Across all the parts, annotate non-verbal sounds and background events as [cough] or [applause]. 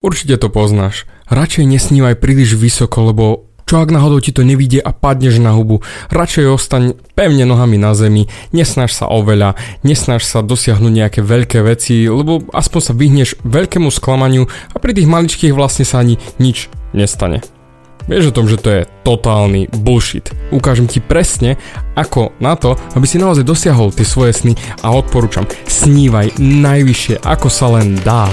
Určite to poznáš. Radšej nesnívaj príliš vysoko, lebo čo ak náhodou ti to nevidie a padneš na hubu? Radšej ostaň pevne nohami na zemi, nesnaž sa oveľa, nesnaž sa dosiahnuť nejaké veľké veci, lebo aspoň sa vyhneš veľkému sklamaniu a pri tých maličkých vlastne sa ani nič nestane. Vieš o tom, že to je totálny bullshit. Ukážem ti presne, ako na to, aby si naozaj dosiahol tie svoje sny a odporúčam, snívaj najvyššie, ako sa len dá.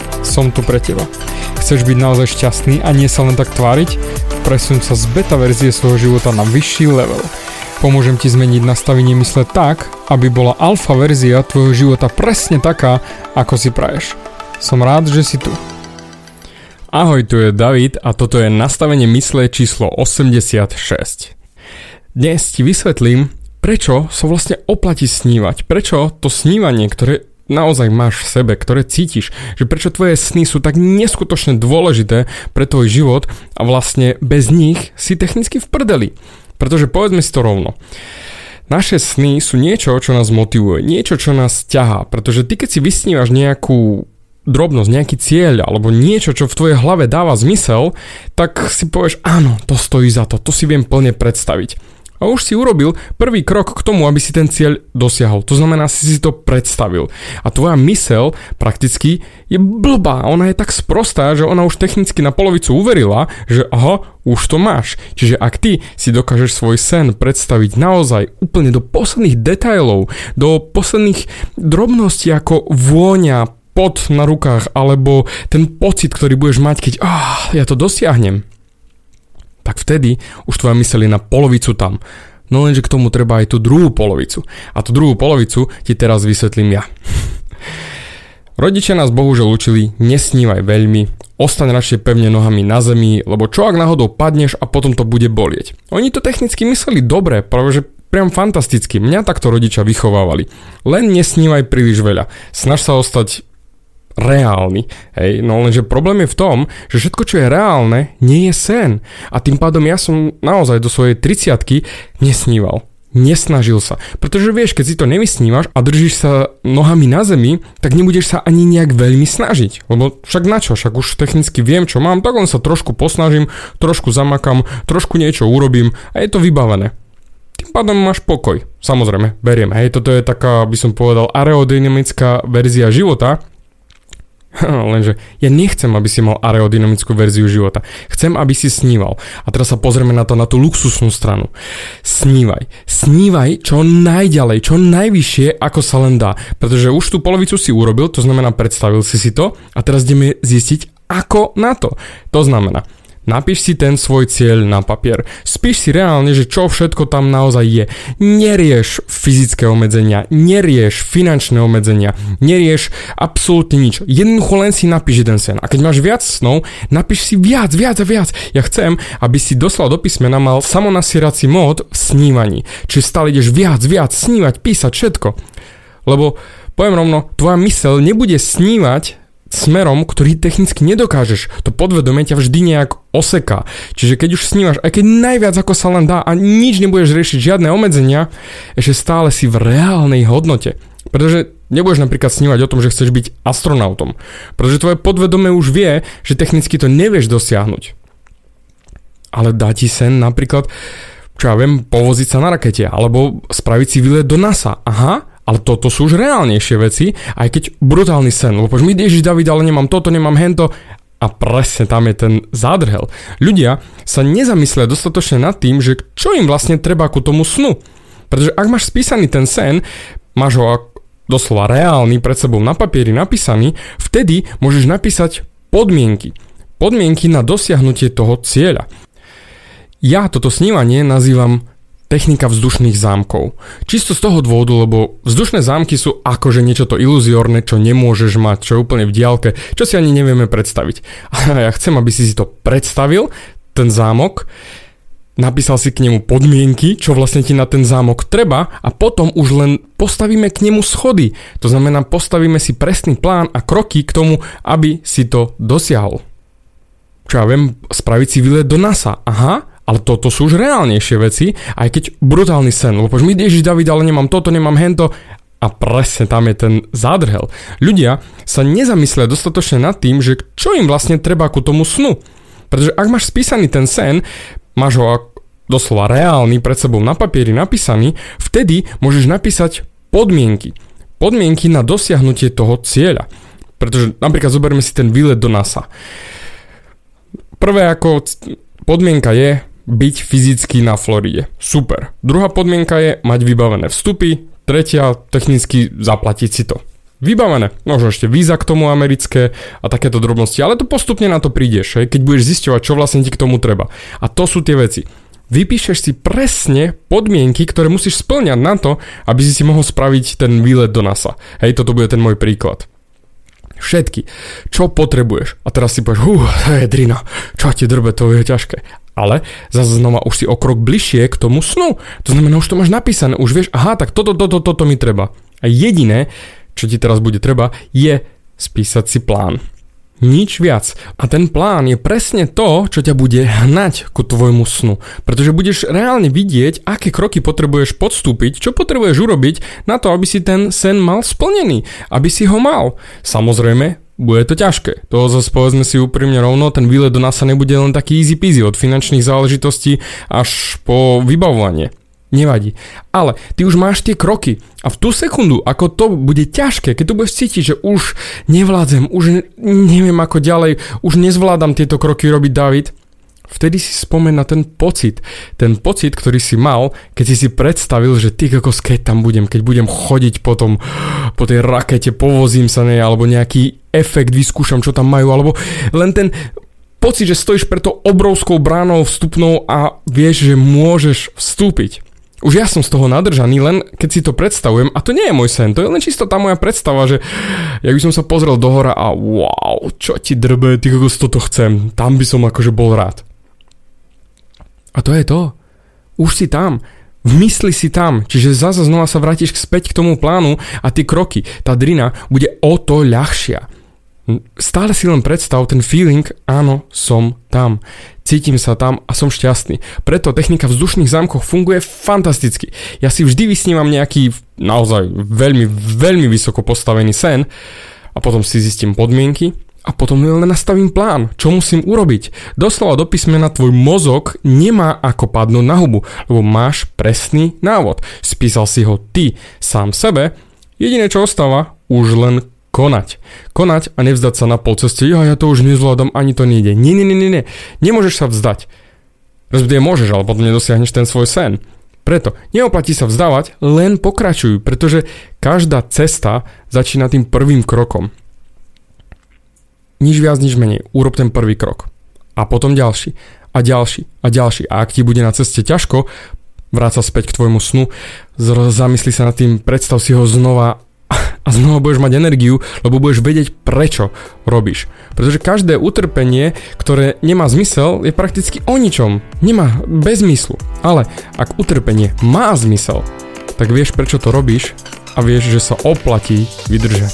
som tu pre teba. Chceš byť naozaj šťastný a nie sa len tak tváriť? Presun sa z beta verzie svojho života na vyšší level. Pomôžem ti zmeniť nastavenie mysle tak, aby bola alfa verzia tvojho života presne taká, ako si praješ. Som rád, že si tu. Ahoj, tu je David a toto je nastavenie mysle číslo 86. Dnes ti vysvetlím, prečo sa vlastne oplatí snívať. Prečo to snívanie, ktoré naozaj máš v sebe, ktoré cítiš, že prečo tvoje sny sú tak neskutočne dôležité pre tvoj život a vlastne bez nich si technicky v prdeli. Pretože povedzme si to rovno. Naše sny sú niečo, čo nás motivuje, niečo, čo nás ťahá, pretože ty keď si vysnívaš nejakú drobnosť, nejaký cieľ alebo niečo, čo v tvojej hlave dáva zmysel, tak si povieš, áno, to stojí za to, to si viem plne predstaviť a už si urobil prvý krok k tomu, aby si ten cieľ dosiahol. To znamená, si si to predstavil. A tvoja mysel prakticky je blbá. Ona je tak sprostá, že ona už technicky na polovicu uverila, že aha, už to máš. Čiže ak ty si dokážeš svoj sen predstaviť naozaj úplne do posledných detailov, do posledných drobností ako vôňa, pot na rukách, alebo ten pocit, ktorý budeš mať, keď ah, ja to dosiahnem, tak vtedy už tvoja myseľ je na polovicu tam. No lenže k tomu treba aj tú druhú polovicu. A tú druhú polovicu ti teraz vysvetlím ja. [laughs] Rodičia nás bohužiaľ učili, nesnívaj veľmi, ostaň radšej pevne nohami na zemi, lebo čo ak náhodou padneš a potom to bude bolieť. Oni to technicky mysleli dobre, práve že priam fantasticky. Mňa takto rodičia vychovávali. Len nesnívaj príliš veľa. Snaž sa ostať reálny. Hej, no lenže problém je v tom, že všetko, čo je reálne, nie je sen. A tým pádom ja som naozaj do svojej 30 nesníval. Nesnažil sa. Pretože vieš, keď si to nevysnívaš a držíš sa nohami na zemi, tak nebudeš sa ani nejak veľmi snažiť. Lebo však na čo? Však už technicky viem, čo mám, tak len sa trošku posnažím, trošku zamakam, trošku niečo urobím a je to vybavené. Tým pádom máš pokoj. Samozrejme, beriem. Hej, toto je taká, by som povedal, aerodynamická verzia života, [laughs] Lenže ja nechcem, aby si mal aerodynamickú verziu života. Chcem, aby si sníval. A teraz sa pozrieme na to, na tú luxusnú stranu. Snívaj. Snívaj čo najďalej, čo najvyššie, ako sa len dá. Pretože už tú polovicu si urobil, to znamená predstavil si si to a teraz ideme zistiť, ako na to. To znamená, Napíš si ten svoj cieľ na papier. Spíš si reálne, že čo všetko tam naozaj je. Nerieš fyzické obmedzenia, nerieš finančné obmedzenia, nerieš absolútne nič. Jednoducho len si napíš jeden sen. A keď máš viac snov, napíš si viac, viac a viac. Ja chcem, aby si doslal do písmena mal samonasierací mód v snívaní. Čiže stále ideš viac, viac, snívať, písať, všetko. Lebo poviem rovno, tvoja mysel nebude snívať smerom, ktorý technicky nedokážeš. To podvedomie ťa vždy nejak oseká. Čiže keď už snívaš, aj keď najviac ako sa len dá a nič nebudeš riešiť, žiadne obmedzenia, ešte stále si v reálnej hodnote. Pretože nebudeš napríklad snívať o tom, že chceš byť astronautom. Pretože tvoje podvedomie už vie, že technicky to nevieš dosiahnuť. Ale dá ti sen napríklad, čo ja viem, povoziť sa na rakete, alebo spraviť si výlet do NASA. Aha, ale toto sú už reálnejšie veci, aj keď brutálny sen, lebo poď mi Ježiš David, ale nemám toto, nemám hento, a presne tam je ten zádrhel. Ľudia sa nezamyslia dostatočne nad tým, že čo im vlastne treba ku tomu snu. Pretože ak máš spísaný ten sen, máš ho doslova reálny pred sebou na papieri napísaný, vtedy môžeš napísať podmienky. Podmienky na dosiahnutie toho cieľa. Ja toto snívanie nazývam technika vzdušných zámkov. Čisto z toho dôvodu, lebo vzdušné zámky sú akože niečo to iluziórne, čo nemôžeš mať, čo je úplne v diálke, čo si ani nevieme predstaviť. [laughs] A ja chcem, aby si si to predstavil, ten zámok, napísal si k nemu podmienky, čo vlastne ti na ten zámok treba a potom už len postavíme k nemu schody. To znamená, postavíme si presný plán a kroky k tomu, aby si to dosiahol. Čo ja viem, spraviť si výlet do NASA. Aha, ale toto sú už reálnejšie veci, aj keď brutálny sen, lebo mi Ježiš David, ale nemám toto, nemám hento, a presne tam je ten zádrhel. Ľudia sa nezamyslia dostatočne nad tým, že čo im vlastne treba ku tomu snu. Pretože ak máš spísaný ten sen, máš ho doslova reálny pred sebou na papieri napísaný, vtedy môžeš napísať podmienky. Podmienky na dosiahnutie toho cieľa. Pretože napríklad zoberme si ten výlet do NASA. Prvé ako podmienka je byť fyzicky na Floride. Super. Druhá podmienka je mať vybavené vstupy. Tretia, technicky zaplatiť si to. Vybavené. Možno ešte víza k tomu americké a takéto drobnosti, ale to postupne na to prídeš, keď budeš zisťovať, čo vlastne ti k tomu treba. A to sú tie veci. Vypíšeš si presne podmienky, ktoré musíš splňať na to, aby si si mohol spraviť ten výlet do NASA. Hej, toto bude ten môj príklad. Všetky. Čo potrebuješ? A teraz si povieš, hú, to je drina, čo ti drbe, to je ťažké ale zase znova už si o krok bližšie k tomu snu. To znamená, už to máš napísané, už vieš, aha, tak toto, toto, toto mi treba. A jediné, čo ti teraz bude treba, je spísať si plán. Nič viac. A ten plán je presne to, čo ťa bude hnať ku tvojmu snu. Pretože budeš reálne vidieť, aké kroky potrebuješ podstúpiť, čo potrebuješ urobiť na to, aby si ten sen mal splnený. Aby si ho mal. Samozrejme, bude to ťažké. To zase povedzme si úprimne rovno, ten výlet do NASA nebude len taký easy peasy od finančných záležitostí až po vybavovanie. Nevadí. Ale ty už máš tie kroky a v tú sekundu, ako to bude ťažké, keď tu budeš cítiť, že už nevládzem, už neviem ako ďalej, už nezvládam tieto kroky robiť David, vtedy si spomen na ten pocit. Ten pocit, ktorý si mal, keď si si predstavil, že ty ako keď tam budem, keď budem chodiť potom po tej rakete, povozím sa nej, alebo nejaký efekt vyskúšam, čo tam majú, alebo len ten pocit, že stojíš pre to obrovskou bránou vstupnou a vieš, že môžeš vstúpiť. Už ja som z toho nadržaný, len keď si to predstavujem, a to nie je môj sen, to je len čisto tá moja predstava, že ja by som sa pozrel do hora a wow, čo ti drbe, ty kokos toto chcem, tam by som akože bol rád. A to je to. Už si tam. V mysli si tam, čiže zase znova sa vrátiš späť k tomu plánu a tie kroky, tá drina bude o to ľahšia. Stále si len predstav ten feeling, áno, som tam. Cítim sa tam a som šťastný. Preto technika vzdušných zámkov funguje fantasticky. Ja si vždy vysnívam nejaký naozaj veľmi, veľmi vysoko postavený sen a potom si zistím podmienky, a potom len nastavím plán, čo musím urobiť. Doslova do písmena tvoj mozog nemá ako padnúť na hubu, lebo máš presný návod. Spísal si ho ty sám sebe, jediné čo ostáva, už len konať. Konať a nevzdať sa na polceste, ja, ja to už nezvládam, ani to nejde. Nie, nie, nie, nie, nie. Nemôžeš sa vzdať. Respektíve môžeš, ale potom nedosiahneš ten svoj sen. Preto neoplatí sa vzdávať, len pokračuj, pretože každá cesta začína tým prvým krokom. Nič viac, nič menej. Urob ten prvý krok. A potom ďalší. A ďalší. A ďalší. A ak ti bude na ceste ťažko, vráť sa späť k tvojmu snu, zamysli sa nad tým, predstav si ho znova [laughs] a znova budeš mať energiu, lebo budeš vedieť, prečo robíš. Pretože každé utrpenie, ktoré nemá zmysel, je prakticky o ničom. Nemá bez zmyslu. Ale ak utrpenie má zmysel, tak vieš, prečo to robíš a vieš, že sa oplatí vydržať.